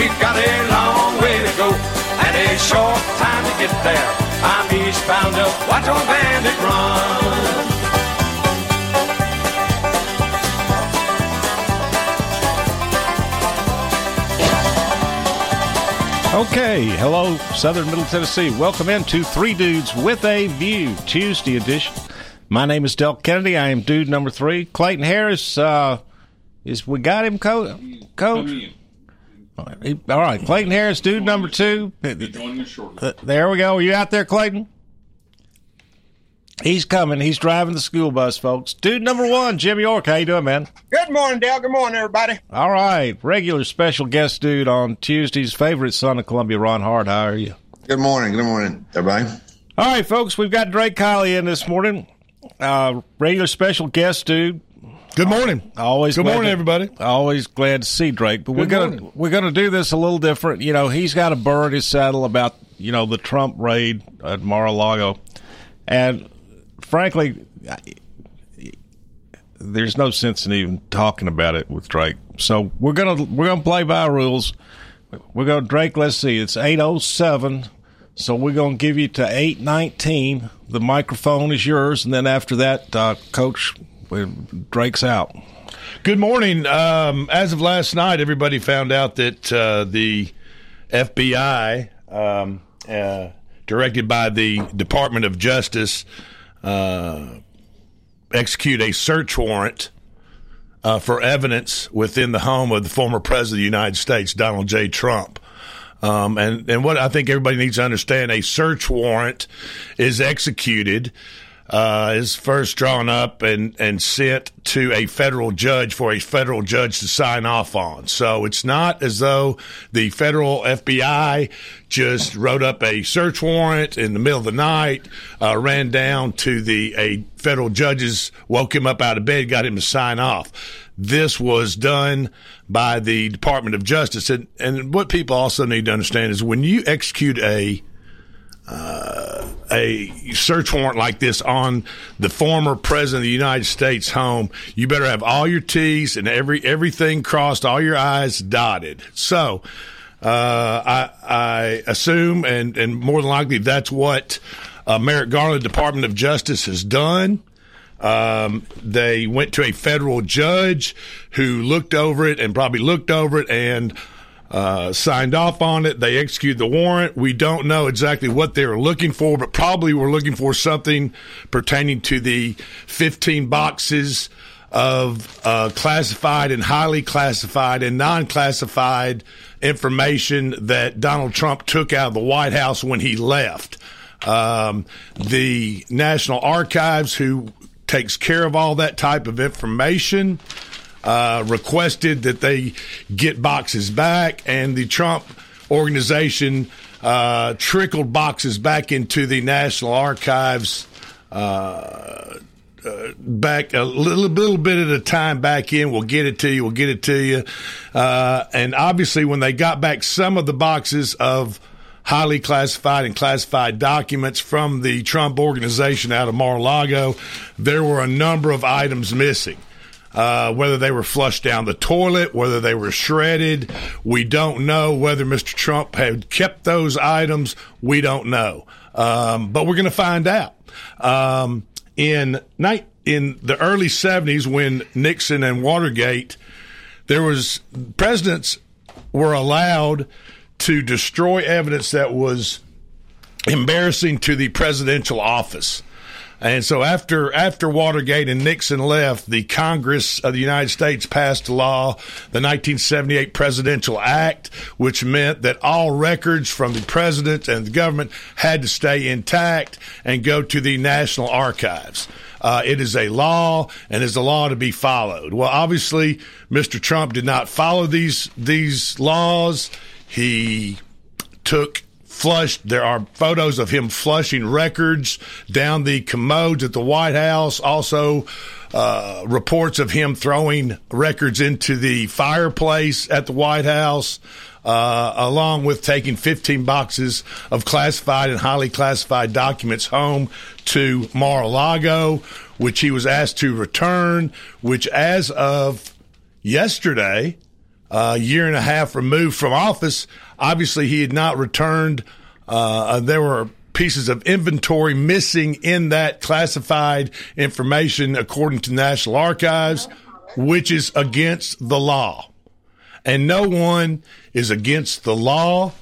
We've got a long way to go and a short time to get there. I'm eastbound up, watch old bandit run. Okay, hello, Southern Middle Tennessee. Welcome into Three Dudes with a View, Tuesday edition. My name is Del Kennedy. I am dude number three. Clayton Harris, uh, is we got him, co- coach? All right, Clayton Harris, dude number two. There we go. Are you out there, Clayton? He's coming. He's driving the school bus, folks. Dude number one, Jim York. How you doing, man? Good morning, Dale. Good morning, everybody. All right, regular special guest dude on Tuesday's favorite son of Columbia, Ron Hart. How are you? Good morning. Good morning, everybody. All right, folks. We've got Drake Colley in this morning. Uh, regular special guest dude. Good morning. Always good morning, to, everybody. Always glad to see Drake. But good we're gonna morning. we're gonna do this a little different. You know, he's got a burr in his saddle about you know the Trump raid at Mar-a-Lago, and frankly, there's no sense in even talking about it with Drake. So we're gonna we're gonna play by rules. We're gonna Drake. Let's see. It's eight oh seven. So we're going to give you to 819. The microphone is yours. And then after that, uh, Coach, Drake's out. Good morning. Um, as of last night, everybody found out that uh, the FBI, um, uh, directed by the Department of Justice, uh, execute a search warrant uh, for evidence within the home of the former president of the United States, Donald J. Trump. Um, and, and what I think everybody needs to understand, a search warrant is executed uh, is first drawn up and, and sent to a federal judge for a federal judge to sign off on. So it's not as though the federal FBI just wrote up a search warrant in the middle of the night, uh, ran down to the a federal judge's, woke him up out of bed, got him to sign off. This was done by the Department of Justice. And, and what people also need to understand is when you execute a uh, a search warrant like this on the former president of the United States home, you better have all your T's and every everything crossed, all your I's dotted. So, uh, I, I assume, and and more than likely, that's what uh, Merrick Garland Department of Justice has done. Um, they went to a federal judge who looked over it and probably looked over it and uh, signed off on it. They executed the warrant. We don't know exactly what they were looking for, but probably were looking for something pertaining to the 15 boxes of uh, classified and highly classified and non classified information that Donald Trump took out of the White House when he left. Um, the National Archives, who takes care of all that type of information, uh, requested that they get boxes back, and the Trump organization uh, trickled boxes back into the National Archives. Uh, uh, back a little, little bit at a time back in. We'll get it to you. We'll get it to you. Uh, and obviously, when they got back some of the boxes of highly classified and classified documents from the Trump organization out of Mar-a-Lago, there were a number of items missing. Uh, whether they were flushed down the toilet, whether they were shredded. We don't know whether Mr. Trump had kept those items. We don't know. Um, but we're going to find out. Um, in night, in the early 70s when Nixon and Watergate, there was presidents were allowed to destroy evidence that was embarrassing to the presidential office. And so after after Watergate and Nixon left, the Congress of the United States passed a law, the 1978 Presidential Act, which meant that all records from the president and the government had to stay intact and go to the National Archives. Uh, it is a law and is a law to be followed. Well, obviously, Mr. Trump did not follow these these laws. He took flushed. There are photos of him flushing records down the commodes at the White House. Also, uh, reports of him throwing records into the fireplace at the White House. Uh, along with taking 15 boxes of classified and highly classified documents home to Mar-a-Lago, which he was asked to return, which as of yesterday, a year and a half removed from office, obviously he had not returned. Uh, there were pieces of inventory missing in that classified information according to National Archives, which is against the law and no one is against the law.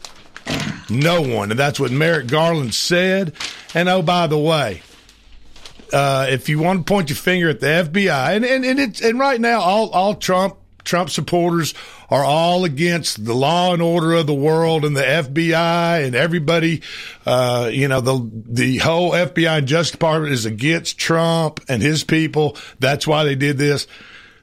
No one. And that's what Merrick Garland said. And oh, by the way, uh, if you want to point your finger at the FBI, and, and, and it's and right now all all Trump Trump supporters are all against the law and order of the world and the FBI and everybody. Uh, you know, the the whole FBI and Justice Department is against Trump and his people. That's why they did this.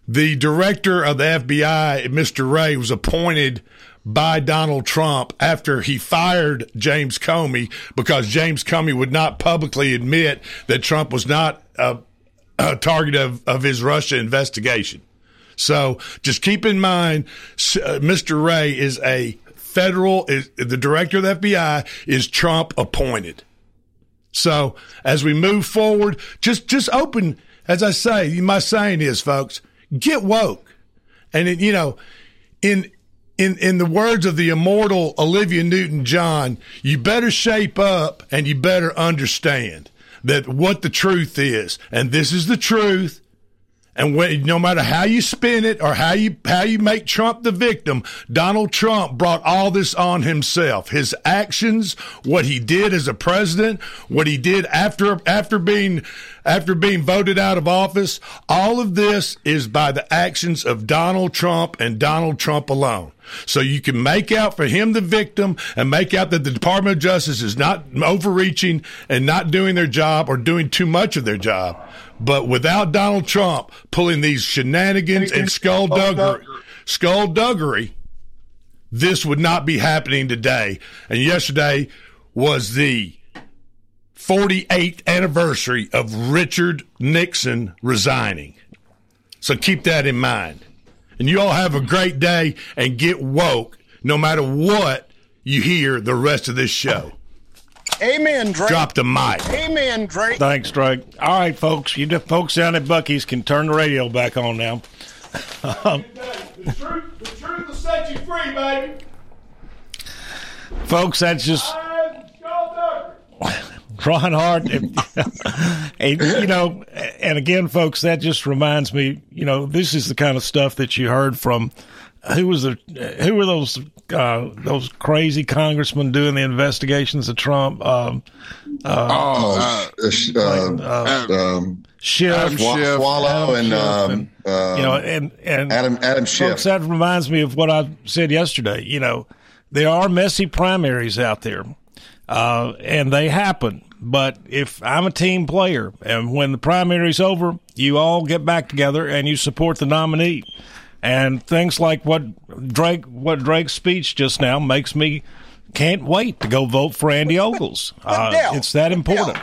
The director of the FBI, Mr. Wray, was appointed by Donald Trump after he fired James Comey because James Comey would not publicly admit that Trump was not a, a target of, of his Russia investigation. So just keep in mind, uh, Mr. Wray is a federal, is, the director of the FBI is Trump appointed. So as we move forward, just, just open, as I say, my saying is, folks, get woke. And it, you know, in in in the words of the immortal Olivia Newton John, you better shape up and you better understand that what the truth is. And this is the truth. And when, no matter how you spin it or how you how you make Trump the victim, Donald Trump brought all this on himself. His actions, what he did as a president, what he did after after being after being voted out of office, all of this is by the actions of Donald Trump and Donald Trump alone. So you can make out for him the victim and make out that the Department of Justice is not overreaching and not doing their job or doing too much of their job. But without Donald Trump pulling these shenanigans and skullduggery, skullduggery, this would not be happening today. And yesterday was the 48th anniversary of Richard Nixon resigning. So keep that in mind. And you all have a great day and get woke no matter what you hear the rest of this show. Amen, Drake. Drop the mic. Amen, Drake. Thanks, Drake. All right, folks. You folks down at Bucky's can turn the radio back on now. the, truth, the truth will set you free, baby. Folks, that's just. Ron Hart, and, and, you know, and again, folks, that just reminds me, you know, this is the kind of stuff that you heard from who was the who were those uh, those crazy congressmen doing the investigations of Trump? Um, uh, oh, uh, uh, um, Schiff, Adam Schiff, Swalwell, and, um, and you know, and and Adam Adam Schiff. Folks, that reminds me of what I said yesterday. You know, there are messy primaries out there, uh, and they happen. But if I'm a team player, and when the primary's over, you all get back together and you support the nominee and things like what Drake what Drake's speech just now makes me can't wait to go vote for Andy Ogles. Uh, it's that important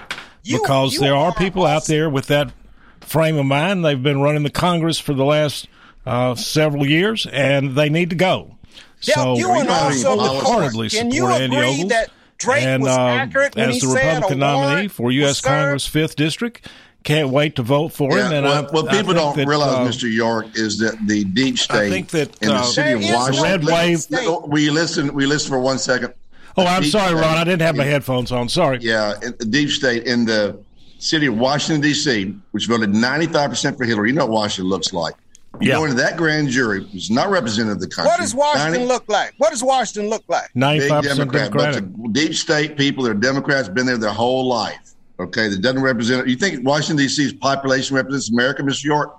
you, because you there are people out there with that frame of mind. They've been running the Congress for the last uh, several years, and they need to go. so you and also wholeheartedly support Andy Ogles. That Drake and was uh, as he the Republican nominee for U.S. Congress Fifth District, can't wait to vote for Yeah, him. And well, I, what people think don't that, realize, uh, Mr. York, is that the deep state I think that, in the uh, city of Washington. red wave- Let- Will you listen? We listen for one second. Oh, I'm Deep sorry, state Ron. I didn't have my headphones on. Sorry. Yeah, the deep state in the city of Washington D.C., which voted 95 percent for Hillary. You know what Washington looks like. You Yeah. go into that grand jury, was not representative of the country. What does Washington 90 look like? What does Washington look like? Ninety-five percent Democrat, Democratic. bunch of deep state people. They're Democrats, been there their whole life. Okay, that doesn't represent. You think Washington D.C.'s population represents America, Mr. York?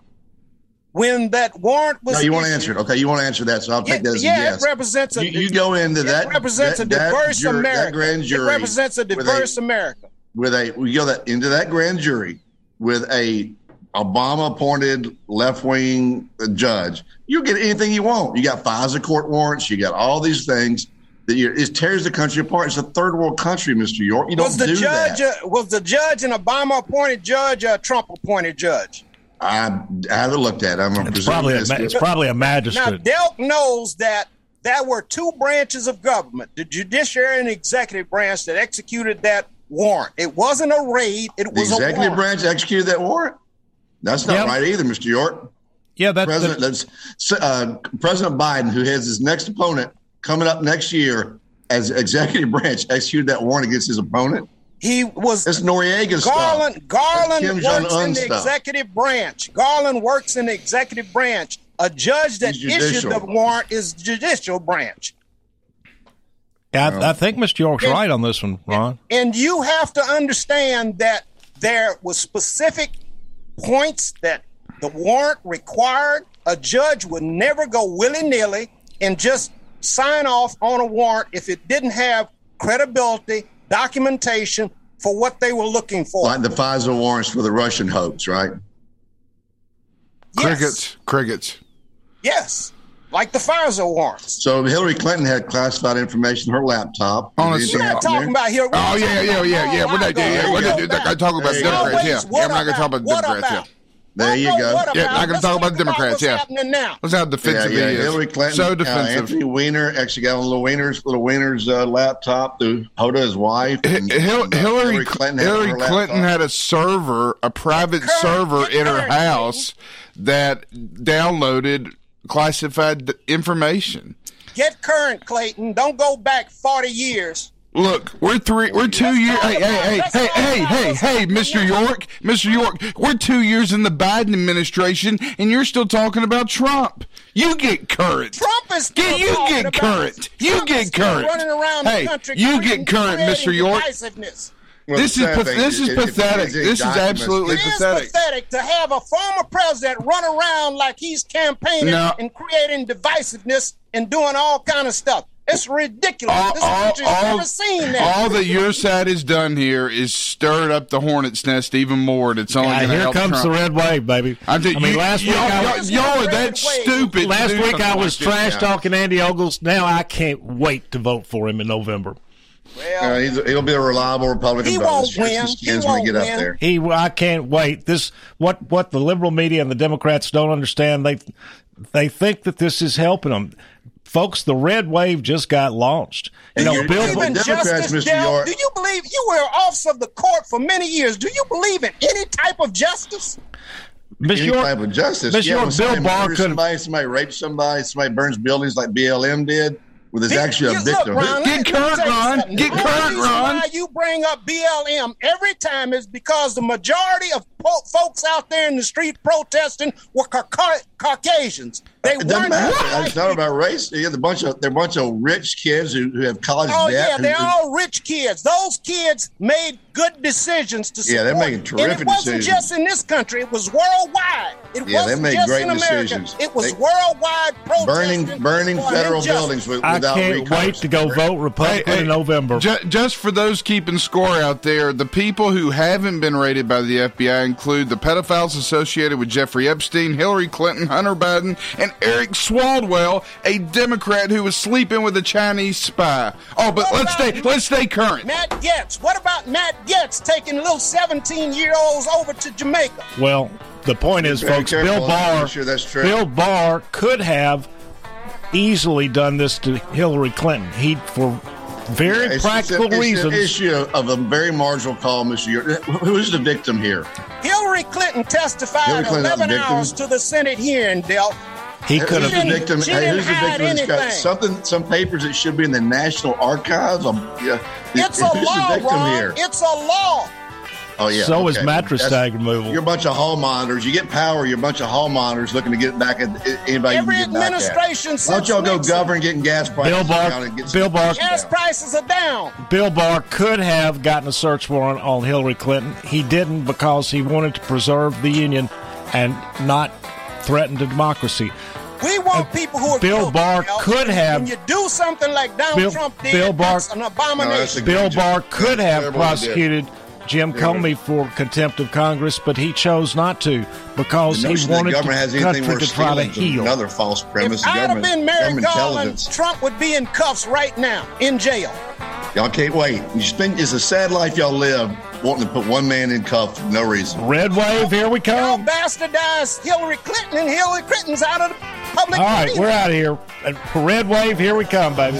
When that warrant was No, you want to answer it. Okay, you want to answer that, so I'll Yeah, take that as yeah, a yes. it represents a you, you go into it that. represents that, a diverse that America. That grand jury it represents a with diverse America. with a we go that into that grand jury with a Obama appointed left wing judge. You get anything you want. You got FISA court warrants. You got all these things. That you, it tears the country apart. It's a third world country, Mr. York. You don't Was the do judge that. uh, was the judge an Obama appointed judge or a Trump appointed judge? I, I haven't looked at it. I'm gonna It's probably a, this- it's probably a Now magistrate. Delk knows that there were two branches of government, the judiciary and the executive branch, that executed that warrant. It wasn't a raid; it the was a executive warrant. branch executed that warrant. That's not Yep. right either, Mr. York. yeah, that, President, that that's uh, President Biden, who has his next opponent coming up next year as executive branch, executed that warrant against his opponent. He was That's Noriega stuff. Garland. Garland Kim works Jong-un in the stuff. executive branch. Garland works in the executive branch. A judge that issued the warrant is judicial branch. yeah, I, I think Mr. York's right on this one, Ron. And you have to understand that there was specific points that the warrant required. A judge would never go willy nilly and just sign off on a warrant if it didn't have credibility, documentation for what they were looking for. Like the FISA warrants for the Russian hoax, right? Yes. Crickets, crickets. Yes. Like the FISA warrants. So Hillary Clinton had classified information in her laptop. On a- Anything We're not talking there? about here. Oh yeah, yeah, yeah, yeah. long We're not, yeah, ago. yeah. We're not, There you not go. talking about There you go. Democrats. Yeah, Always, yeah. what I'm not going to talk about Democrats. about? There you go. about? Yeah, not gonna talk about talk Democrats, what's yeah. happening now. Let's how Yeah, defensive yeah. he is. Hillary Clinton, so uh, defensive. Anthony Weiner actually got on little Weiner's little Weiner's uh, laptop to Huma, his wife. And- Hil- and, uh, Hillary, Clinton had Hillary Clinton had a server, a private Current- server in her house that downloaded classified information. Get current, Clayton. Don't go back 40 years. Look, we're three, we're 2 years. Hey, hey, hey, hey, hey, hey, hey, Mr. York, Mr. York. We're two years in the Biden administration, and you're still talking about Trump. You get current. Trump is Get, you get current. You get current. Running around hey, the country you get current, Mr. York. Divisiveness. Well, This is sad path- thing this is it- it- pathetic. it's This is documents. absolutely It is pathetic. pathetic to have a former president run around like he's campaigning No. and creating divisiveness and doing all kind of stuff. It's ridiculous. all, this all, country's all, never seen that. all that your side has done here is stirred up the hornet's nest even more. and It's only Yeah, here help comes Trump. the red wave, baby. I'm just, I mean, you- last week y'all, I y'all, was, y'all are that stupid. last week I was like trash talking Andy Ogles. Now I can't wait to vote for him in November. Well, Uh, he's, he'll be a reliable Republican. He won't win. He won't get up win. there. He, I can't wait. This what what the liberal media and the Democrats don't understand. They they think that this is helping them, folks. The red wave just got launched. You know, you- Bill. you- believe in Democrats, justice, Mr. Del? York- Do you believe you were officer of the court for many years? Do you believe in any type of justice? Miss Any York, type of justice. Miss yeah, York, when somebody Bill Barr murders could- somebody, somebody rapes somebody, somebody burns buildings like BLM did. Well, there's actually a You- victim. Look, Ron, Get let me- let me current, Ron. something. Get The only current, reason Ron. Why you bring up BLM every time is because the majority of po- folks out there in the street protesting were ca- ca- Caucasians. They It doesn't weren't matter. white It's not about race. Yeah, the bunch of they're a bunch of rich kids who, who have college Oh debt. yeah, they're who- all rich kids. Those kids made good decisions to support. Yeah, they're making and terrific it wasn't decisions. just in this country; it was worldwide. It Yeah, they wasn't make just great in America. decisions. It was They- worldwide protesting burning burning federal injustice. buildings with, I without can't recourse. wait to go vote Republican Hey, hey, in November. Ju- just for those keeping score out there, the people who haven't been raided by the FBI include the pedophiles associated with Jeffrey Epstein, Hillary Clinton, Hunter Biden, and Eric Swalwell, a Democrat who was sleeping with a Chinese spy. Oh, but What let's stay about let's stay current. Matt Gaetz. What about Matt Gaetz taking little 17 year olds over to Jamaica? Well, the point is, folks, careful. Bill Barr, sure that's true. Bill Barr could have easily done this to Hillary Clinton. He, for very It's- practical it's, a- it's reasons, an issue of a very marginal call, Mr. York. Who's the victim here? Hillary Clinton testified Hillary Clinton's not the 11 victim? hours to the Senate hearing, Del. he could Who's have. the victim? Hey, who's the victim? It's got something, some papers that should be in the National Archives. Um, yeah. It's a law, the victim Ron. here? It's a law. Oh yeah. So is mattress That's- tag removal. You're a bunch of hall monitors. You get power. You're a bunch of hall monitors looking to get back at anybody. Every you can get administration Why don't y'all go Nixon. govern getting gas prices Bill down Barr, and get Bill Barr, Gas prices are down. Bill Barr could have gotten a search warrant on Hillary Clinton. He didn't because he wanted to preserve the union and not threaten the democracy. We want people who are Bill guilty, Barr Del. could have- When you do something like Donald Bill- Trump did, Bill Barr- that's an No, abomination. that's Bill good Barr job. could have Terrible idea. prosecuted Jim Comey for contempt of Congress, but he chose not to because The he notion that wanted government the has anything country worth to try to is heal. another false premise. If I'd have government, been Merrick government Garland. Trump would be in cuffs right now, in jail. Y'all can't wait. You spend it's a sad life y'all live wanting to put one man in cuffs for no reason. Red wave, here we Y'all come. bastardized Hillary Clinton, and Hillary Clinton's out of the public. All right, arena. we're out of here. Red wave, here we come, baby.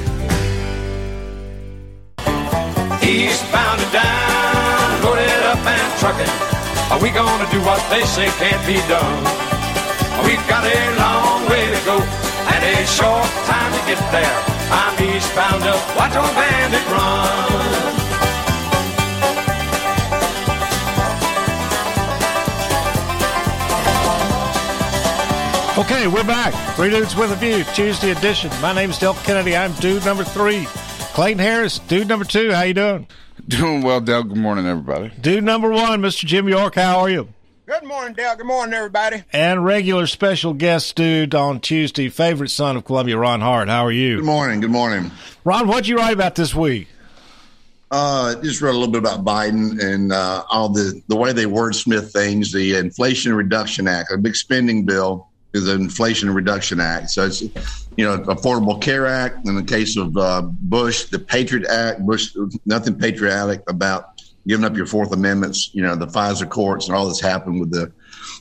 Are we gonna do what they say can't be done? We've got a long way to go and a short time to get there. I'm eastbound up, watch old bandit run. Okay, we're back. Three Dudes with a View, Tuesday edition. My name's Del Kennedy. I'm dude number three. Clayton Harris, dude number two. How you doing? Doing well, Dale. Good morning, everybody. Dude number one, Mr. Jim York. How are you? Good morning, Dale. Good morning, everybody. And regular special guest dude on Tuesday, favorite son of Columbia, Ron Hart. How are you? Good morning. Good morning. Ron, what'd you write about this week? Uh, just read a little bit about Biden and uh, all the the way they wordsmith things. The Inflation Reduction Act, a big spending bill, is the Inflation Reduction Act. So it's you know Affordable Care Act. In the case of uh, Bush, the Patriot Act. Bush nothing patriotic about giving up your Fourth Amendments. You know the FISA courts and all this happened with the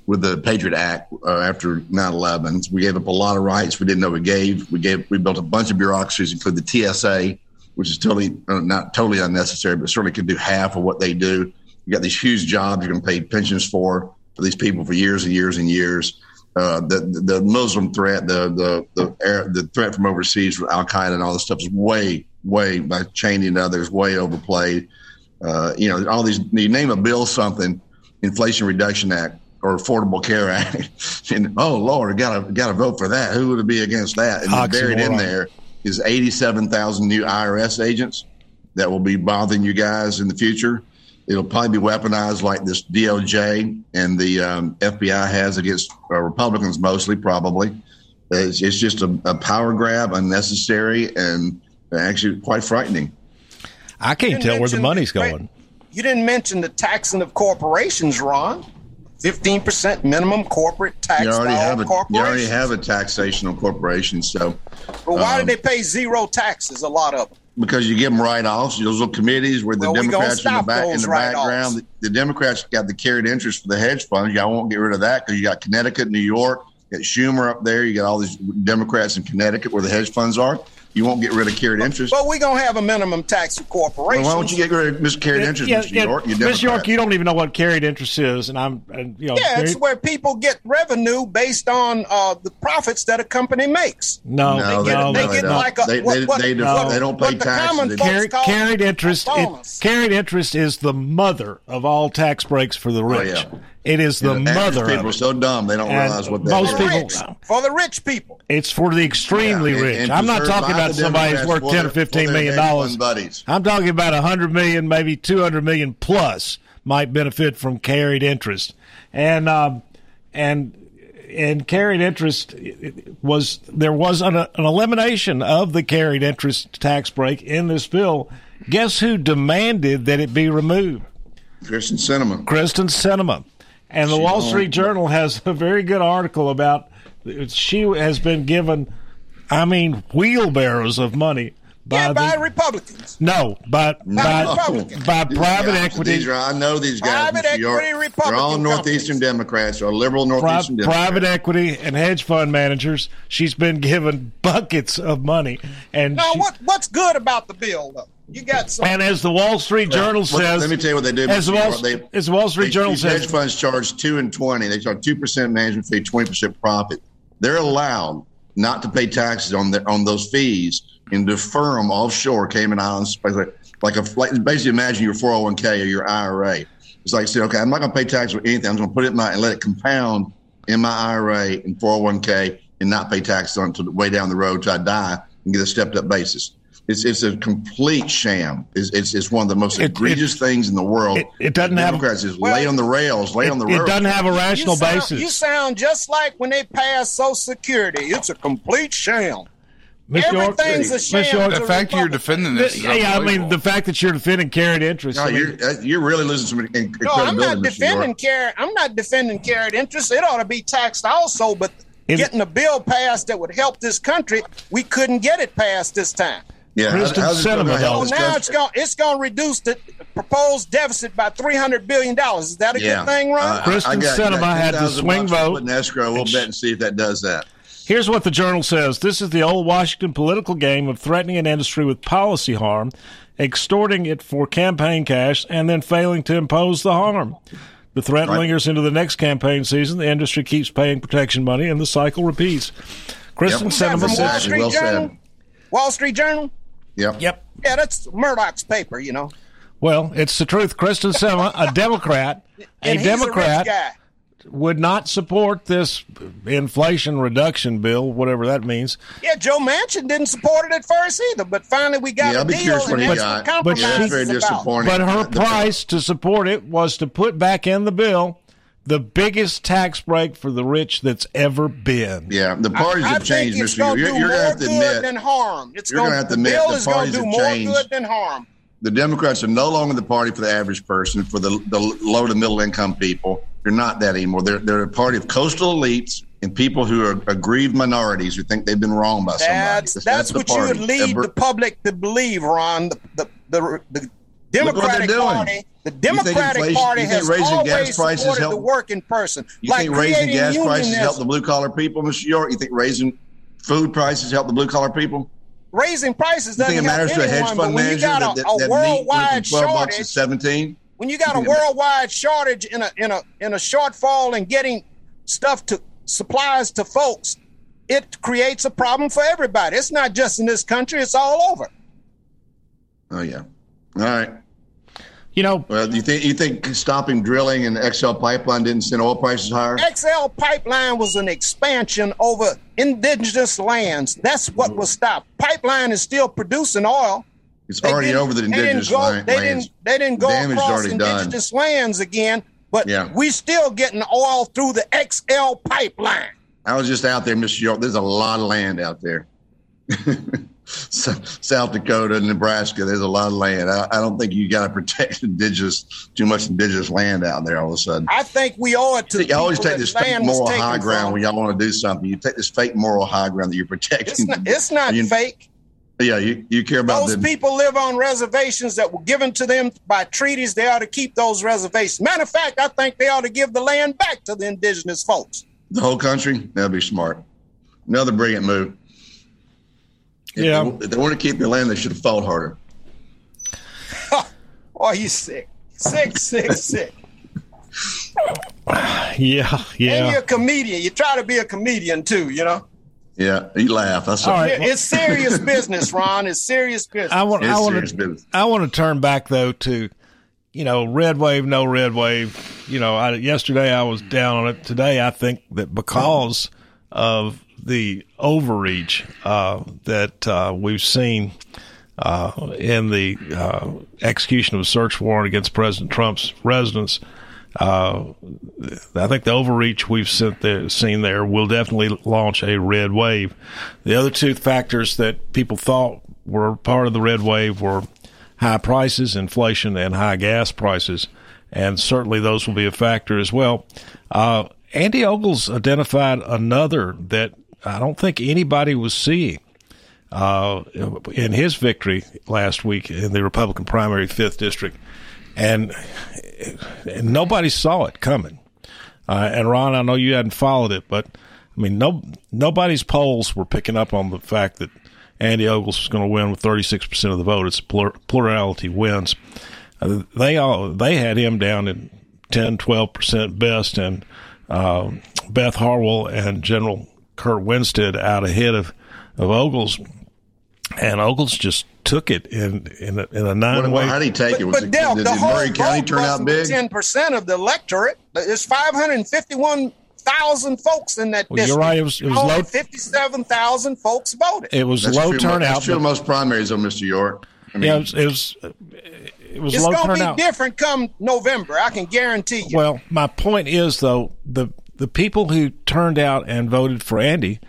with the Patriot Act uh, after 9/11. We gave up a lot of rights we didn't know we gave. We gave we built a bunch of bureaucracies, including the TSA which is totally uh, not totally unnecessary, but certainly could do half of what they do. You got these huge jobs you're going to pay pensions for for these people for years and years and years. Uh, the the Muslim threat, the the the, air, the threat from overseas from Al Qaeda and all this stuff is way way by Cheney and others way overplayed. Uh, you know, all these you name a bill something, Inflation Reduction Act or Affordable Care Act, and oh Lord, got to got to vote for that. Who would be against that? And buried in there is 87,000 new IRS agents that will be bothering you guys in the future. It'll probably be weaponized like this DOJ and the um, FBI has against uh, Republicans, mostly, probably. It's, it's just a, a, power grab, unnecessary, and actually quite frightening. I can't tell where the money's going. You didn't mention the taxing of corporations, Ron. 15% minimum corporate tax. You already, have a, you already have a taxation on corporations. So, but why um, do they pay zero taxes? A lot of them. Because you give them write-offs. Those little committees where the well, Democrats in the back in the background. The, the, Democrats got the carried interest for the hedge funds. Y'all won't get rid of that because you got Connecticut, New York, you got Schumer up there. You got all these Democrats in Connecticut where the hedge funds are you won't get rid of carried interest. But we're gonna have a minimum tax for corporations. Well, why don't you get rid of Mr. Carried interest, yeah, Mr. Yeah, York? Mr. York, you don't even know what carried interest is, and I'm, and, you know, yeah, it's where people get revenue based on uh, the profits that a company makes. No, no, they, get, no, they, they, like a, they, what, what, they, no. they, don't pay taxes. Carried, carried interest, it, carried interest is the mother of all tax breaks for the rich. Oh, yeah. It is the yeah, mother. People are so dumb they don't and realize what that most is. people rich, for the rich people. It's for the extremely yeah, rich. And, and I'm not talking about somebody who's worth ten or fifteen million dollars. I'm talking about a hundred million, maybe two hundred million plus might benefit from carried interest, and um, and and carried interest was there was an, an elimination of the carried interest tax break in this bill. Guess who demanded that it be removed? Kyrsten Sinema. Kyrsten Sinema. And the she Wall Street Journal has a very good article about she has been given, I mean, wheelbarrows of money by, yeah, by the, Republicans. No, but by, by, by private guys, equity. These are, I know these guys. Private equity York, Republican They're all Northeastern companies. Democrats or liberal Northeastern Pri- Democrats. Private equity and hedge fund managers. She's been given buckets of money. And now, she, what what's good about the bill, though? You got some. And as the Wall Street Journal says, let me tell you what they do. As the Wall, they, as the Wall Street they, Journal says, hedge funds charge two and twenty. They charge two percent management fee, twenty percent profit. They're allowed not to pay taxes on their on those fees and defer them offshore, Cayman Islands, like a like basically imagine your four hundred one k or your IRA. It's like say, okay, I'm not going to pay tax on anything. I'm going to put it in my and let it compound in my IRA and 401k and not pay taxes on it way down the road till I die and get a stepped up basis. It's it's a complete sham. It's it's, it's one of the most it, egregious it, things in the world. It, it doesn't have Democrats is well, lay on the rails, lay on the rails. It doesn't have a rational you sound, basis. You sound just like when they passed Social Security. It's a complete sham. Ms. Everything's York, a sham. York, the fact you're defending this, yeah, I mean the fact that you're defending carried interest. No, I mean, you're, uh, you're really losing some. In, no, I'm not defending carried. I'm not defending carried interest. It ought to be taxed also, but getting a bill passed that would help this country, we couldn't get it passed this time. Yeah, Kyrsten Sinema. So now it's going it's going to reduce the proposed deficit by three hundred billion dollars. Is that a yeah. good thing, Ron? Uh, Kyrsten Sinema had the swing vote. In escrow, we'll bet and see if that does that. Here's what the journal says. This is the old Washington political game of threatening an industry with policy harm, extorting it for campaign cash, and then failing to impose the harm. The threat right. lingers into the next campaign season. The industry keeps paying protection money, and the cycle repeats. Kyrsten yep. Sinema Wall Street well Journal. Said. Wall Street Journal. Yep. Yep. Yeah, that's Murdoch's paper, you know. Well, it's the truth. Kyrsten Sinema, a Democrat, a Democrat, a would not support this inflation reduction bill, whatever that means. Yeah, Joe Manchin didn't support it at first either, but finally we got yeah, a deal. And that's got. but yeah, very disappointing. But her price to support it was to put back in the bill the biggest tax break for the rich that's ever been. Yeah, the parties I, have I changed, Mr. You're, you're going to have to admit. Than harm. It's you're going to have to admit the the parties have more changed. good than harm. the Democrats are no longer the party for the average person, for the, the low to middle income people. They're not that anymore. They're, they're a party of coastal elites and people who are aggrieved minorities who think they've been wronged by somebody. That's, That's, that's, what you would lead Ever- the public to believe, Ron. The, the, the, the Look what they're Democratic doing. Party, the You Democratic Party you think has raising gas prices supported help- the working person. You like think raising gas prices help the blue collar people, Mr. York? You think raising food prices help the blue collar people? raising prices You doesn't think it matters to a hedge fund you manager got that, a, that, that meat went from worldwide twelve bucks to seventeen? when you got a worldwide shortage in a in a in a shortfall in getting stuff to supplies to folks, it creates a problem for everybody. It's not just in this country; it's all over. Oh yeah. All right. You know, well, you think you think stopping drilling and XL pipeline didn't send oil prices higher? XL pipeline was an expansion over indigenous lands. That's what was stopped. Pipeline is still producing oil. It's They already over the they indigenous go- land- They lands. didn't. They didn't go Damage is across already done. indigenous lands again. But Yeah. we still getting oil through the XL pipeline. I was just out there, Mr. York. There's a lot of land out there. So- South Dakota, Nebraska. There's a lot of land. I, I don't think you got to protect indigenous too much indigenous land out there all of a sudden. I think we owe it to the You always take this fake moral high ground from. when y'all want to do something. You take this fake moral high ground that you're protecting. It's not, it's not You- fake. Yeah, you, you care about Those the people live on reservations that were given to them by treaties. They ought to keep those reservations. Matter of fact, I think they ought to give the land back to the indigenous folks. the whole country. That'd be smart. Another brilliant move. If Yeah. They, if they want to keep their land, they should have fought harder. Oh, you sick. Sick, sick, sick. Yeah, yeah. And you're a comedian. You try to be a comedian too, you know? Yeah, you laugh. That's All right. it's serious business, Ron. It's serious business. I want. It's I want serious to. business. I want to turn back though to, you know, red wave, no red wave. You know, I, yesterday I was down on it. Today I think that because of the overreach uh, that uh, we've seen uh, in the uh, execution of a search warrant against President Trump's residence. Uh, I think the overreach we've there, seen there will definitely launch a red wave. The other two factors that people thought were part of the red wave were high prices, inflation, and high gas prices, and certainly those will be a factor as well. Andy Ogles identified another that I don't think anybody was seeing uh, in his victory last week in the Republican primary, fifth district, and, and nobody saw it coming. Uh, and Ron, I know you hadn't followed it, but I mean, no nobody's polls were picking up on the fact that Andy Ogles was going to win with 36 percent of the vote. It's plur- plurality wins. Uh, they all they had him down in 10, 12 percent best, and uh, Beth Harwell and General Kurt Winstead out ahead of of Ogles, and Ogles just took it in in a, in a nine What, way. how did he take it? Was But it, Del, did, the did whole Maury County turn out big? Ten percent of the electorate. There's 551,000 folks in that Well, you're right, it was- it was low- 57,000 folks voted. It was That's low true, turnout. That's true of but- most primaries, though, Mr. York. I mean, yeah, it was, it was it was it's low going to turnout. be different come November. I can guarantee you. Well, my point is though the the people who turned out and voted for Andy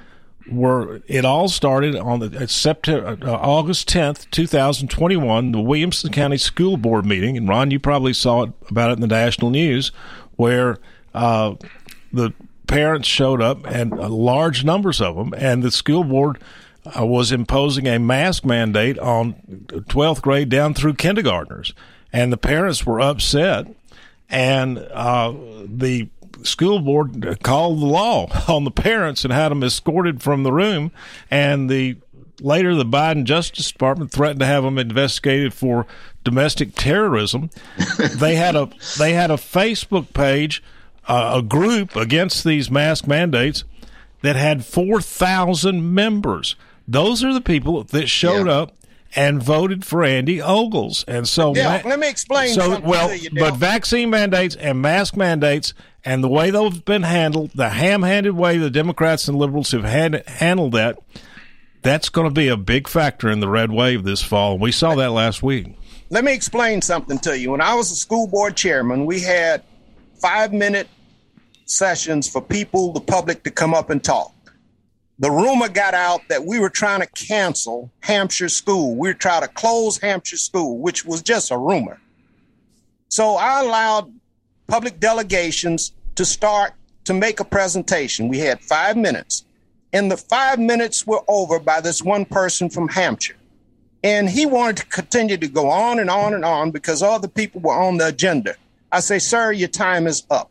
were it all started on the September uh, August tenth, two thousand twenty one, the Williamson County School Board meeting, and Ron, you probably saw it about it in the national news, where uh, the parents showed up and uh, large numbers of them, and the school board. Uh, was imposing a mask mandate on 12th grade down through kindergartners, and the parents were upset and uh, the school board called the law on the parents and had them escorted from the room. And the later, the Biden Justice Department threatened to have them investigated for domestic terrorism. they had a they had a Facebook page, uh, a group against these mask mandates that had four thousand members. Those are the people that showed up and voted for Andy Ogles. And so, Del, ma- let me explain so well, you, but vaccine mandates and mask mandates and the way those have been handled, the ham-handed way the Democrats and liberals have had, handled that, that's going to be a big factor in the red wave this fall. We saw that last week. Let me explain something to you. When I was a school board chairman, we had five minute sessions for people, the public, to come up and talk. The rumor got out that we were trying to cancel Hampshire School. We were trying to close Hampshire School, which was just a rumor. So I allowed public delegations to start to make a presentation. We had five minutes, and the five minutes were over by this one person from Hampshire. And he wanted to continue to go on and on and on because other people were on the agenda. I say, sir, your time is up.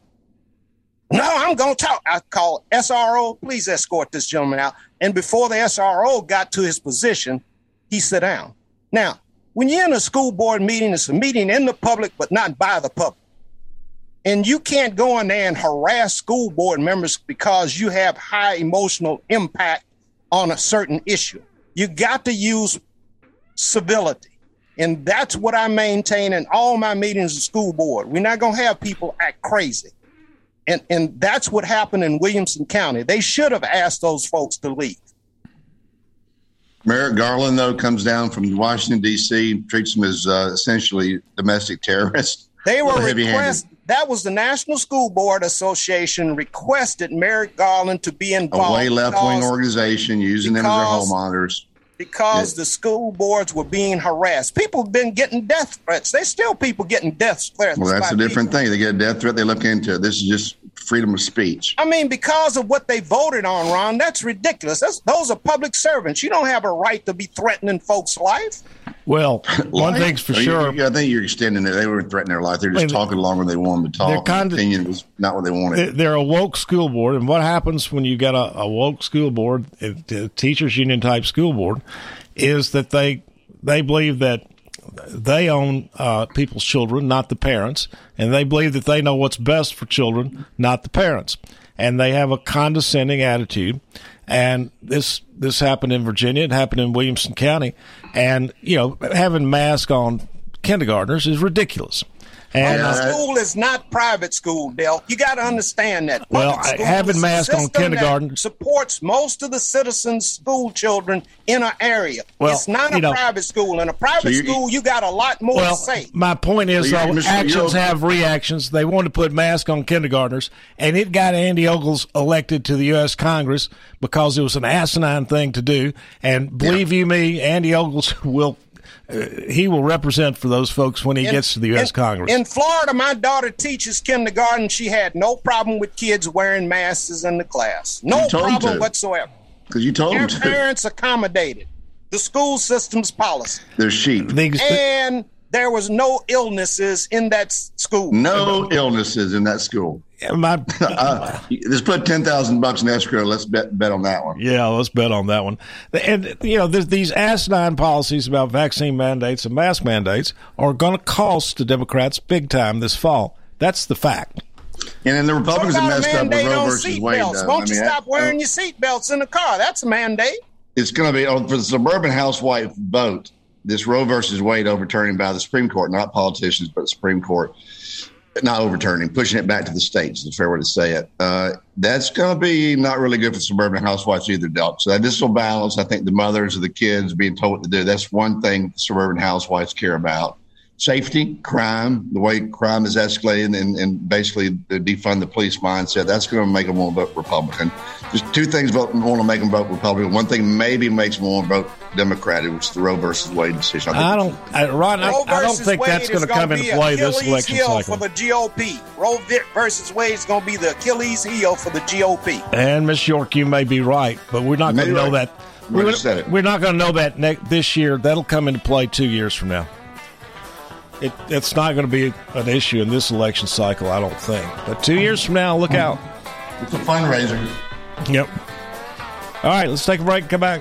No, I'm going to talk. I call SRO, please escort this gentleman out. And before the SRO got to his position, he sat down. Now, when you're in a school board meeting, it's a meeting in the public, but not by the public. And you can't go in there and harass school board members because you have high emotional impact on a certain issue. You got to use civility. And that's what I maintain in all my meetings of school board. We're not going to have people act crazy. And, and that's what happened in Williamson County. They should have asked those folks to leave. Merrick Garland, though, comes down from Washington, D.C., treats them as uh, essentially domestic terrorists. They were request. That was the National School Board Association requested Merrick Garland to be involved. A way left wing organization using them as their home monitors because the school boards were being harassed. People have been getting death threats. There's still people getting death threats. Well, that's a different people. thing. They get a death threat, they look into it. This is just freedom of speech. I mean, because of what they voted on, Ron, that's ridiculous. That's, those are public servants. You don't have a right to be threatening folks' life. Well, one thing's for sure. You, I think you're extending it. They weren't threatening their life. They're just talking longer than they wanted to talk. Their opinion was not what they wanted. They're a woke school board, and what happens when you got a, a woke school board, a, a teachers union type school board, is that they they believe that they own uh, people's children, not the parents, and they believe that they know what's best for children, not the parents, and they have a condescending attitude. And this this happened in Virginia. It happened in Williamson County, and you know having masks on kindergartners is ridiculous. And uh, school is not private school, Dale. You got to understand that. Public well, having masks on kindergarten supports most of the citizens' school children in an area. Well, it's not a know, private school. In a private so school, you got a lot more well, to say. My point is, so though, actions have reactions. They want to put masks on kindergartners, and it got Andy Ogles elected to the U.S. Congress because it was an asinine thing to do. And believe yeah. you me, Andy Ogles will Uh, he will represent for those folks when he in, gets to the U.S. In, Congress. In Florida, my daughter teaches kindergarten. She had no problem with kids wearing masks in the class. No problem whatsoever. Because you told Their them parents accommodated the school system's policy. They're sheep. And there was no illnesses in that school. No illnesses in that school. My, uh, let's put ten thousand bucks in escrow. Let's bet bet on that one. Yeah, let's bet on that one. And you know, there's these asinine policies about vaccine mandates and mask mandates are going to cost the Democrats big time this fall. That's the fact. And then the Republicans have messed up with Roe versus Wade. Won't I mean, you stop wearing your seatbelts in the car? That's a mandate. It's going to be oh, for the suburban housewife vote. This Roe versus Wade overturning by the Supreme Court, not politicians, but the Supreme Court not overturning, pushing it back to the states. A fair way to say it. Uh, that's going to be not really good for suburban housewives either, Delk. So this will balance. I think the mothers of the kids being told what to do. That's one thing suburban housewives care about safety, crime, the way crime is escalating, and, and basically the defund the police mindset. That's going to make them want to vote Republican. There's two things vote, want to make them vote Republican. One thing maybe makes them want to vote Democratic, which is the Roe versus Wade decision. I, I don't, I, Ron, I, I, don't think Wade that's going to come into play this election cycle. For the GOP, Roe versus Wade is going to be the Achilles heel for the GOP. And Miss York, you may be right, but we're not going to know right. that. We're, we're, not going to know that next, this year. That'll come into play two years from now it, it's not going to be an issue in this election cycle, I don't think. But two years from now, look out. It's a fundraiser. Yep. All right, let's take a break and come back.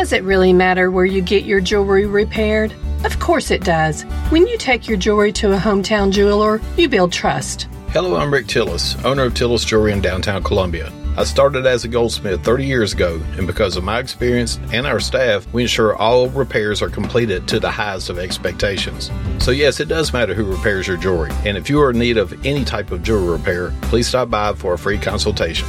Does it really matter where you get your jewelry repaired? Of course it does. When you take your jewelry to a hometown jeweler, you build trust. Hello, I'm Rick Tillis, owner of Tillis Jewelry in downtown Columbia. I started as a goldsmith 30 years ago, and because of my experience and our staff, we ensure all repairs are completed to the highest of expectations. So, yes, it does matter who repairs your jewelry, and if you are in need of any type of jewelry repair, please stop by for a free consultation.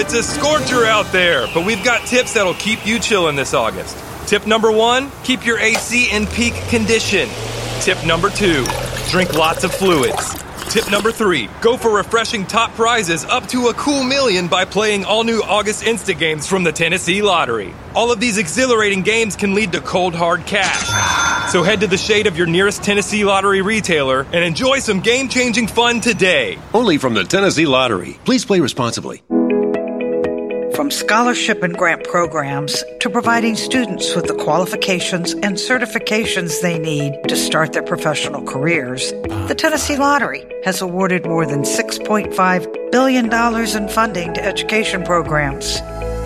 It's a scorcher out there, but we've got tips that'll keep you chilling this August. Tip number one keep your AC in peak condition. Tip number two drink lots of fluids. Tip number three go for refreshing top prizes up to a cool million by playing all new August Insta games from the Tennessee Lottery. All of these exhilarating games can lead to cold hard cash. So head to the shade of your nearest Tennessee Lottery retailer and enjoy some game changing fun today. Only from the Tennessee Lottery. Please play responsibly. From scholarship and grant programs to providing students with the qualifications and certifications they need to start their professional careers, the Tennessee Lottery has awarded more than $6.5 billion in funding to education programs,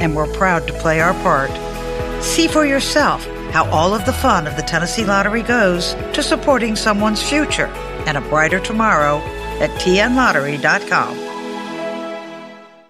and we're proud to play our part. See for yourself how all of the fun of the Tennessee Lottery goes to supporting someone's future and a brighter tomorrow at tnlottery.com.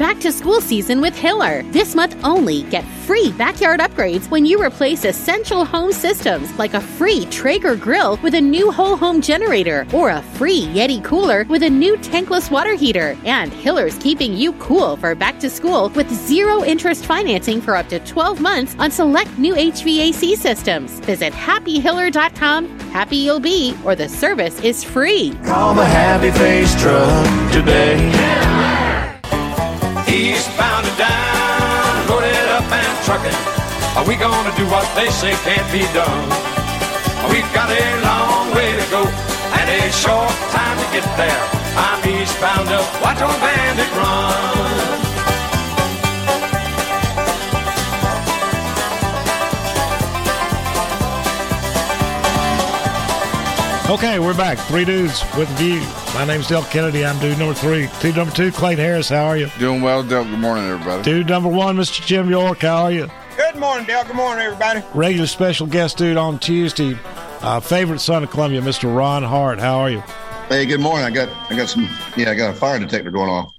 back to school season with Hiller. This month only, get free backyard upgrades when you replace essential home systems like a free Traeger grill with a new whole home generator or a free Yeti cooler with a new tankless water heater. And Hiller's keeping you cool for back to school with zero interest financing for up to 12 months on select new HVAC systems. Visit happyhiller.com. Happy you'll be, or the service is free. Call the Happy Face Truck today. Eastbound and down, loaded up and trucking. Are we gonna do what they say can't be done? We've got a long way to go and a short time to get there. I'm eastbound up, watch old bandit run. Okay, we're back. Three dudes with a view. My name's Del Kennedy. I'm dude number three. Dude number two, Clayton Harris. How are you? Doing well, Del. Good morning, everybody. Dude number one, Mr. Jim York. How are you? Good morning, Dale. Good morning, everybody. Regular special guest dude on Tuesday. Uh, favorite son of Columbia, Mr. Ron Hart. How are you? Hey, good morning. I got I got some yeah, I got a fire detector going off.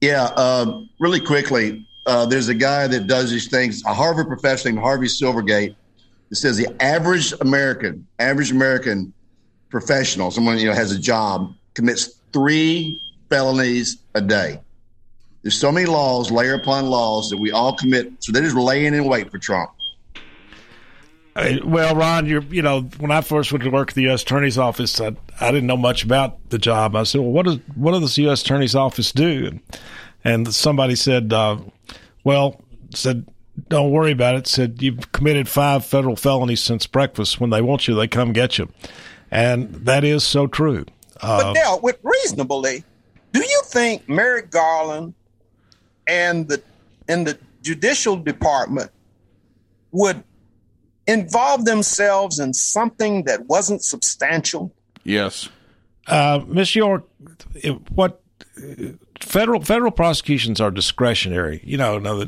Yeah, uh, really quickly, uh, there's a guy that does these things, a Harvard professor named Harvey Silverglate. It says the average American, average American professional, someone you know has a job, commits three felonies a day. There's so many laws, layer upon laws, that we all commit. So they're just laying in wait for Trump. Uh, well, Ron, you're you know when I first went to work at the U.S. Attorney's Office, I, I didn't know much about the job. I said, "Well, what does what does the U.S. Attorney's Office do?" And somebody said, uh, "Well, said don't worry about it." Said you've committed five federal felonies since breakfast. When they want you, they come get you, and that is so true. but Dale, with reasonably, do you think Merrick Garland and the and the judicial department would involve themselves in something that wasn't substantial? Yes. Uh, Miss York, what federal federal prosecutions are discretionary. You know, now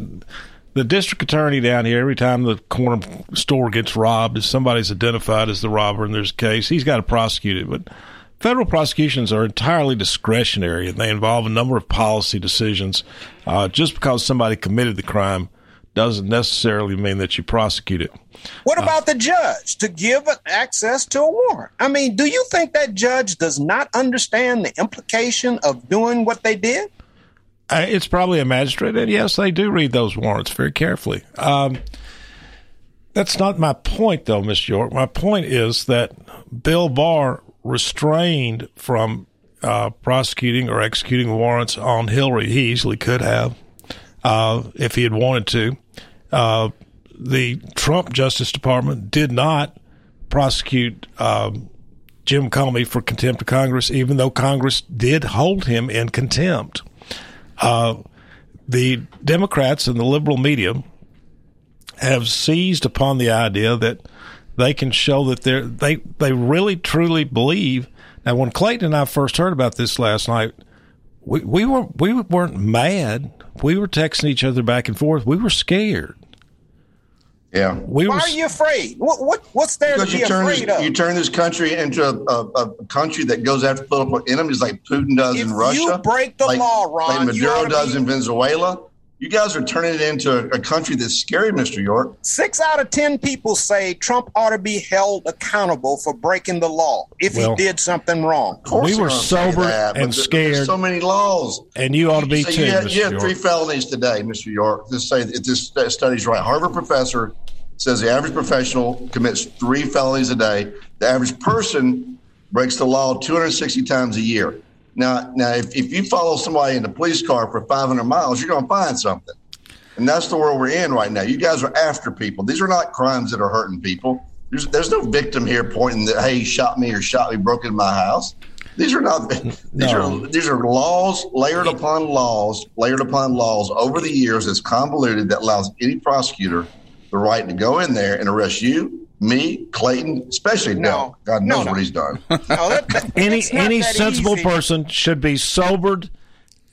the, district attorney down here, every time the corner store gets robbed, if somebody's identified as the robber and there's a case, he's got to prosecute it. But federal prosecutions are entirely discretionary and they involve a number of policy decisions. Uh, just because somebody committed the crime doesn't necessarily mean that you prosecute it. What about the judge to give access to a warrant? I mean, do you think that judge does not understand the implication of doing what they did? Uh, it's probably a magistrate, and yes, they do read those warrants very carefully. Um, that's not my point, though, Miss York. My point is that Bill Barr restrained from uh, prosecuting or executing warrants on Hillary. He easily could have, uh, if he had wanted to. Uh, the Trump Justice Department did not prosecute um, Jim Comey for contempt of Congress, even though Congress did hold him in contempt. Uh, the Democrats and the liberal media have seized upon the idea that they can show that they they they really truly believe. Now, when Clayton and I first heard about this last night, we we were we weren't mad. We were texting each other back and forth. We were scared. Yeah. We Why were are you afraid? What, what what's there Because to be you turn, afraid this, of? you turn this country into a, a, a country that goes after political enemies like Putin does If in Russia. you break the like, law, Ron, like Maduro does be- in Venezuela. You guys are turning it into a, a country that's scary, Mr. York. Six out of ten people say Trump ought to be held accountable for breaking the law if Well, he did something wrong. Of course We were sober that, and there- scared. So many laws. and you ought to be So too, you had, Mr. you had York. three felonies today, Mr. York. This say if this stu- study's right. Harvard professor says the average professional commits three felonies a day. The average person breaks the law 260 times a year. Now, now, if, if you follow somebody in a police car for 500 miles, you're going to find something. And that's the world we're in right now. You guys are after people. These are not crimes that are hurting people. There's, there's no victim here pointing that, hey, he shot me or shot me, broke into my house. These are not. These No. are these are laws layered upon laws, layered upon laws over the years. That's convoluted that allows any prosecutor the right to go in there and arrest you, me, Clayton, especially Del. God knows what he's done. any it's not any that sensible easy. person should be sobered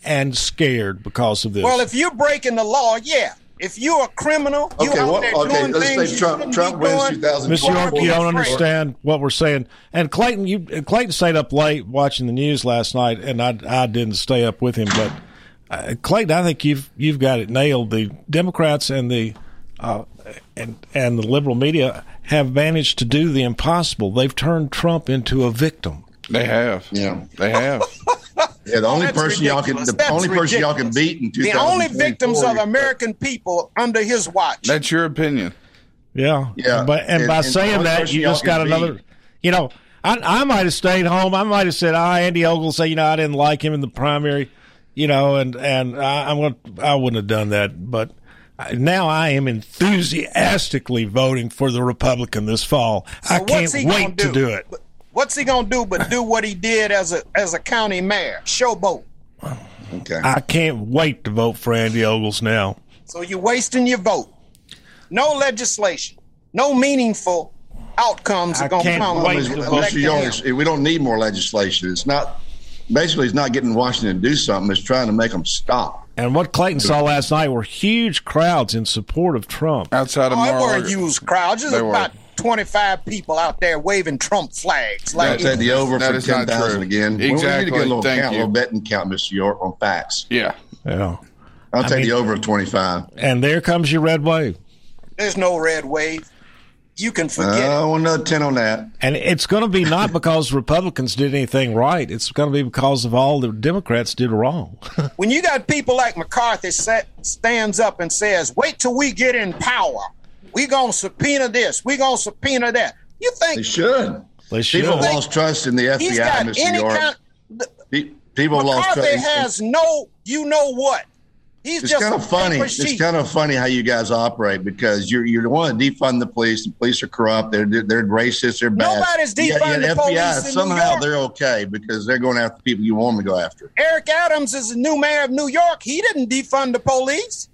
and scared because of this. Well, if you're breaking the law, yeah. If you're a criminal, you Okay, out well, there okay, doing let's things say you Trump- shouldn't Trump be wins doing. 2000 Miss York, you don't understand what we're saying. And Clayton, you Clayton stayed up late watching the news last night, and I I didn't stay up with him. But uh, Clayton, I think you've you've got it nailed. The Democrats and the uh, and and the liberal media have managed to do the impossible. They've turned Trump into a victim. They have. Yeah. They have. Yeah, the only That's person y'all can the That's only person y'all can beat in The only 2024 victims of American people under his watch. That's your opinion. Yeah, Yeah, But and, and- by and saying that, you just got another. beat- You know, I I might have stayed home. I might have said, "Ah, Andy Ogle say, you know, I didn't like him in the primary." You know, and and I, I'm gonna, I wouldn't have done that, but. I- Now I am enthusiastically voting for the Republican this fall. I can't what's he gonna wait to do? do it. What's he gonna do but do what he did as a as a county mayor? Showboat. Okay. I can't wait to vote for Andy Ogles now. So you're wasting your vote. No legislation. No meaningful outcomes I are gonna come. wait to vote Elect Mr. York, we don't need more legislation. It's not basically it's not getting Washington to do something. It's trying to make them stop. And what Clayton saw last night were huge crowds in support of Trump. Outside of Oh, it Mar weren't used crowds. There's They were. about 25 people out there waving Trump flags. I'll Like take the over That for ten thousand true. again. Well, we need Exactly. to get a little Thank count, a little betting count, Mr. York, on facts. Yeah. Yeah. I'll I take mean- the over of twenty five. And there comes your red wave. there's no red wave. You can forget. I it. want another ten on that. And it's going to be not because Republicans did anything right. It's going to be because of all the Democrats did wrong. When you got people like McCarthy set, stands up and says, "Wait till we get in power. We gonna subpoena this. We gonna subpoena that." You think They think should. They should. People have lost trust in the FBI, he's got Mr. any York. kind? Pe- People have lost McCarthy trust. has no, you know what? He's it's just kind of funny. It's kind of funny how you guys operate because you're you're the one to defund the police. The police are corrupt. They're they're racist. They're bad. Nobody's defunding yet the FBI, police in New somehow they're okay because they're going after people you want them to go after. Eric Adams is the new mayor of New York. He didn't defund the police.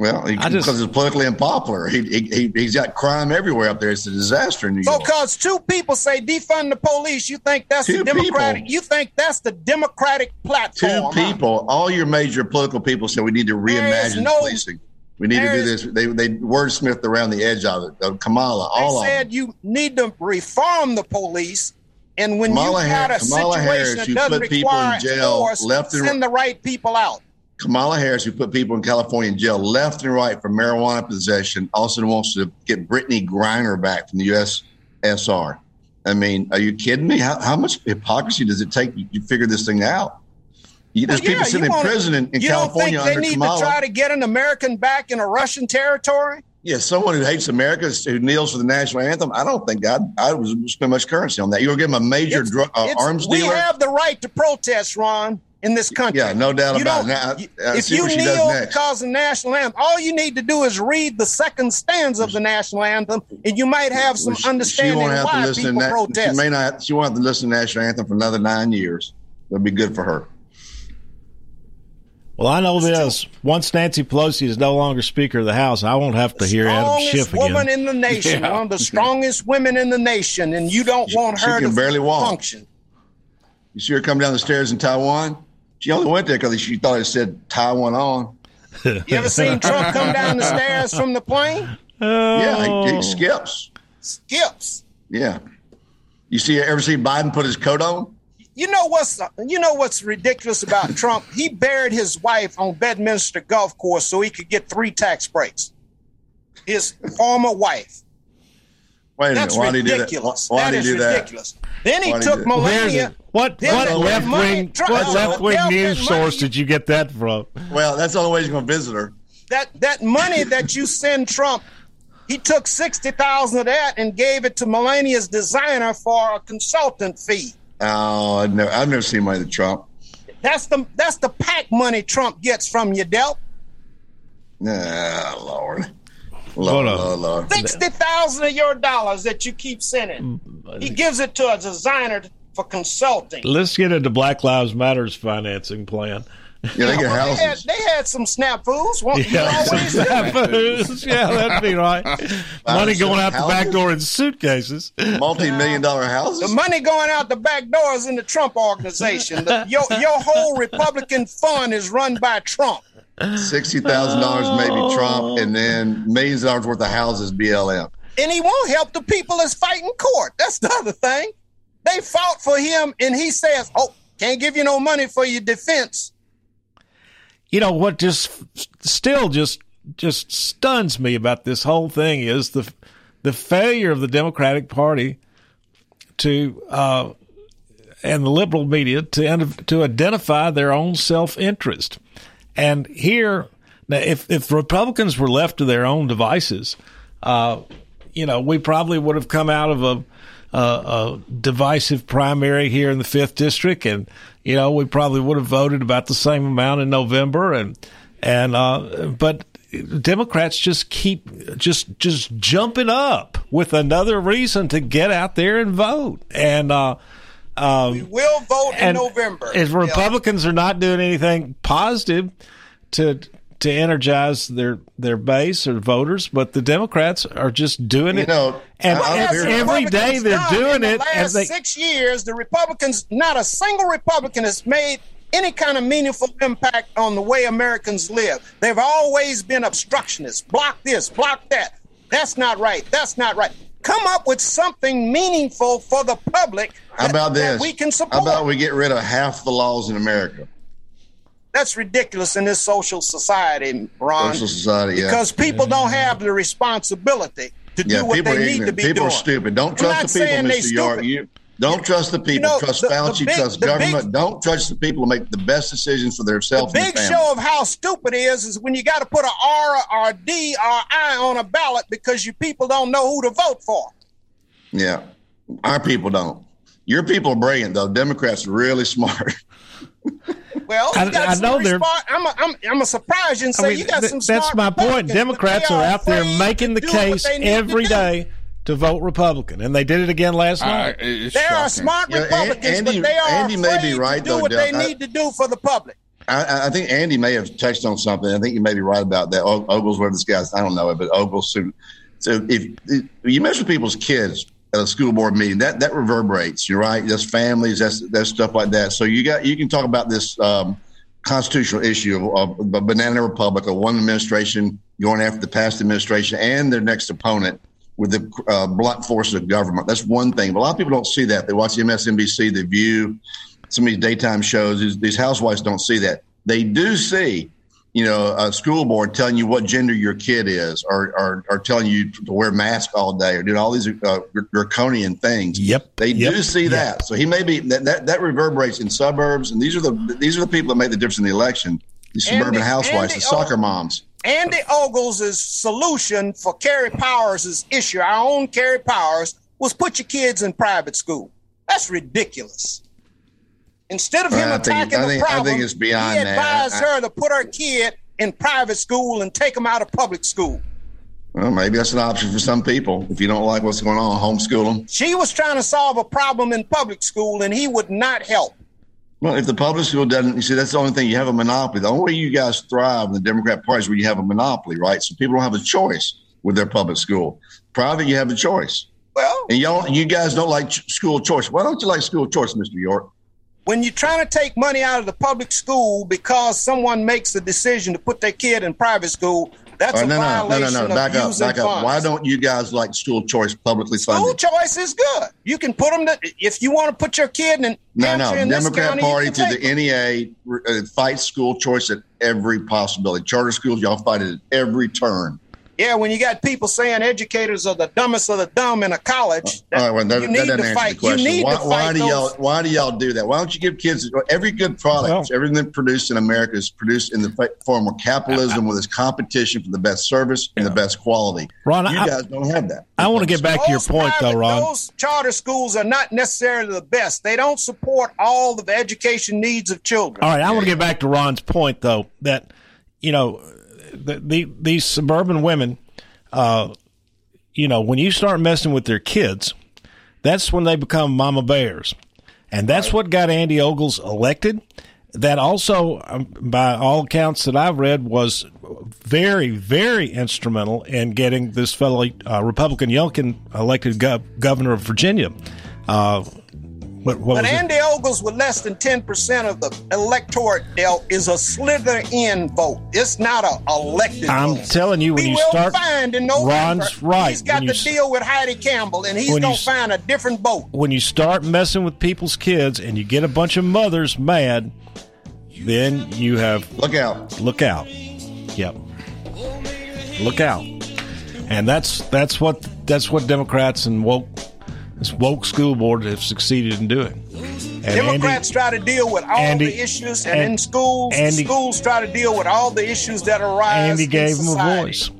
Well, he, just- because it's politically unpopular. He, he, he he's got crime everywhere up there. It's a disaster in New So, York. because two people say defund the police, you think that's Two the Democratic? people. You think that's the Democratic Two platform? huh? people, all your major political people said we need to reimagine no- policing. We need to do this. They they wordsmithed around the edge of it. Uh, Kamala, They all of them. said you need to reform the police, and when Kamala you got a Kamala situation Harris, that who doesn't put people in require jail force, left and send the right people out. Kamala Harris, who put people in California in jail left and right for marijuana possession, also wants to get Brittney Griner back from the USSR. I mean, are you kidding me? How, how much hypocrisy does it take you to figure this thing out? You, there's Well, people sitting in prison in, in you California don't think they need Kamala. to try to get an American back in a Russian territory? yeah, someone who hates America, who kneels for the national anthem. I don't think I'd, I would spend much currency on that. You're going to give them a major It's- drug, uh, it's- arms we dealer. have the right to protest, Ron, in this country. Yeah, no doubt You about it. Now, you- uh, if you what she does kneel because of the national anthem, all you need to do is read the second stanza of the national anthem, and you might have some She- understanding she won't have why to listen people to that. protest. She may not. She won't have to listen to national anthem for another nine years. That'd be good for her. Well, I know this. Once Nancy Pelosi is no longer Speaker of the House, I won't have to hear Adam Schiff again. woman in the nation, Yeah. one of the strongest women in the nation, and you don't want She her can to barely walk. function. You see her come down the stairs in Taiwan. She only went there because she thought it said Taiwan on. You ever seen Trump come down the stairs from the plane? Yeah, he, Oh. he skips. Skips. Yeah. You see? Ever see Biden put his coat on? You know what's you know what's ridiculous about Trump? He buried his wife on Bedminster Golf Course so he could get three tax breaks. His former wife. Wait a That's minute. Why did he do that? ridiculous. Why That did is he do that? Then he Why he took do? Melania. What what left wing what left wing news source did you get that from? Well, that's the only way he's going to visit her. that that money that you send Trump, he took sixty thousand of that and gave it to Melania's designer for a consultant fee. Oh, I've never, I've never seen money to Trump. That's the that's the PAC money Trump gets from you, Del. Ah, Lord. Lord. Lord, Lord. Sixty thousand of your dollars that you keep sending. He gives it to a designer for consulting. Let's get into Black Lives Matter's financing plan. Yeah, they get Well, they, had, they had some snafus. Won't you Yeah, always do? snafus. yeah, that'd be right. Money going out the back door in suitcases. Multi-million dollar The houses. money going out the back door is in the Trump organization. The, your your whole Republican fund is run by Trump. Sixty thousand dollars maybe Trump, and then millions of dollars worth of houses BLM. and he won't help the people that's fighting court. That's the other thing. They fought for him, and he says, "Oh, can't give you no money for your defense." you know what just still just just stuns me about this whole thing is the the failure of the Democratic Party to uh, and the liberal media to to identify their own self interest. And here, now, if if Republicans were left to their own devices, uh, you know, we probably would have come out of a, a, a divisive primary here in the fifth district, and you know, we probably would have voted about the same amount in November, and and uh, but Democrats just keep just just jumping up with another reason to get out there and vote, and. Uh, um, We'll vote in November. If Republicans are not doing anything positive to to energize their their base or voters, but the Democrats are just doing You it. know, and and every day they're done doing in the it, and Last they six years, the Republicans, not a single Republican has made any kind of meaningful impact on the way Americans live. They've always been obstructionists. Block this, block that. That's not right. That's not right. Come up with something meaningful for the public. How that- about that this? we can support. How about we get rid of half the laws in America? That's ridiculous in this social society, Ron. Social society, yeah. Because people mm-hmm. don't have the responsibility to Yeah, do what they are need to ignorant. be People doing. are stupid. Don't I'm trust the people, saying they Mr. York. You don't trust the people. know, trust the- the Fauci. big- trust the big- government. don't trust the people to make the best decisions for The themselves and big their show of how stupid it is is when you got to put a R or a D or I on a ballot because you people don't know who to vote for. Yeah, our people don't. Your people are brilliant, though. Democrats are really smart. Well, I- you got I some know they're- response- I'm a, I'm, I'm a surprise you and say I mean, you got th- some. that's my point. Democrats they are out there making the to do what case every day to every do. day to vote Republican, and they did it again last night. They are smart Yeah, An- Republicans, Andy- but they are Andy may be afraid right, to do though, what they I- need to do for the public. I- I, I think Andy may have touched on something. I think you may be right about that. O- Ogles, whatever this guy's, I don't know it, but Ogles. So, so if, if you mess with people's kids at a school board meeting, that that reverberates. You're right. That's families. That's that's stuff like that. So you got you can talk about this um, constitutional issue of, banana republic, of one administration going after the past administration and their next opponent with the uh, blunt force of government. That's one thing. But a lot of people don't see that. They watch the MSNBC, The View, some of these daytime shows. These, these housewives don't see that. They do see, you know, a school board telling you what gender your kid is, or or, or telling you to wear masks all day, or doing all these uh, draconian things. Yep, they yep, do see yep. that. So he may be that, that that reverberates in suburbs, and these are the these are the people that make the difference in the election. These Andy- suburban housewives, Andy the soccer moms. Andy Ogles' solution for Kerry Powers' issue, our own Kerry Powers, was put your kids in private school. That's ridiculous. Instead of him I think- attacking I the think- I problem, think it's beyond he that. advised I- her to put her kid in private school and take him out of public school. Well, maybe that's an option for some people. If you don't like what's going on, homeschool them. She was trying to solve a problem in public school, and he would not help. Well, if the public school doesn't, you see, that's the only thing you have a monopoly. The only way you guys thrive in the Democrat Party is when you have a monopoly, right? So people don't have a choice with their public school. Private, you have a choice. Well, and y'all, you guys don't like ch- school choice. Why don't you like school choice, Mr. York? When you're trying to take money out of the public school because someone makes a decision to put their kid in private school, that's Oh, a no, no, no, violation no, no, of back up, back up. funds. Why don't you guys like school choice publicly funded? School choice is good. You can put them to, if you want to put your kid in No, no. in Democrat county, Party to the. NEA uh, fights school choice at every possibility. Charter schools, y'all fight it at every turn. Yeah, when you got people saying educators are the dumbest of the dumb in a college, All right, well, that, you need doesn't to answer fight. the question. You need why, to why fight do y'all those. why do y'all do that? Why don't you give kids every good product, everything produced in America is produced in the form of capitalism with its competition for the best service and the best quality. Ron, you I- guys don't have that. I want to get back to your Those point, though, private- Ron. Those charter schools are not necessarily the best. They don't support all the education needs of children. All right, I want to get back to Ron's point, though, that you know, the, the these suburban women, uh, you know, when you start messing with their kids, that's when they become mama bears, and that's what got Andy Ogles elected. That also, um, by all accounts that I've read, was very, very instrumental in getting this fellow uh, Republican Youngkin elected gov- governor of Virginia. Uh, what, what But was it? Andy Ogles with less than 10% of the electorate dealt is a slither in vote. It's not a elected I'm vote. telling you, when we you will start, find in November, Ron's right. He's got When to you deal with Heidi Campbell, and he's going to find a different vote. when you start messing with people's kids and you get a bunch of mothers mad, then you have look out, look out, yep, look out, and that's that's what that's what Democrats and woke this woke school board have succeeded in doing. And Democrats try to deal with all Andy- the issues, and, and- in schools, Andy- schools try to deal with all the issues that arise. Andy in gave them a voice,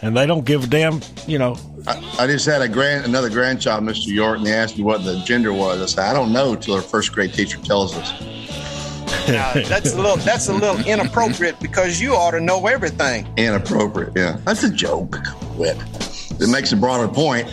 and they don't give a damn. You know, I, I just had a grand another grandchild, Mr. York, and they asked me what the gender was. I said I don't know till our first grade teacher tells us. Now, that's a little that's a little inappropriate because you ought to know everything. Inappropriate, yeah. That's a joke. Quit. It makes a broader point.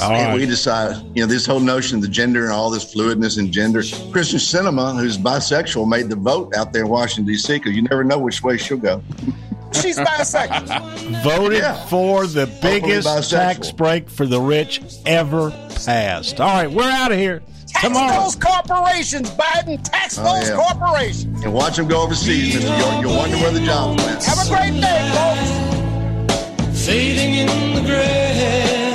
All And right. We decide, you know, this whole notion of the gender and all this fluidness in gender. Kyrsten Sinema, who's bisexual, made the vote out there in Washington D.C. because you never know which way she'll go. She's bisexual. voted for the biggest tax break for the rich ever passed. All right, we're out of here. Tax those corporations, Biden. Tax Oh, those yeah. corporations. And watch them go overseas, Mr. York. You'll wonder where the jobs went. Have a great day, folks. Fading in the gray.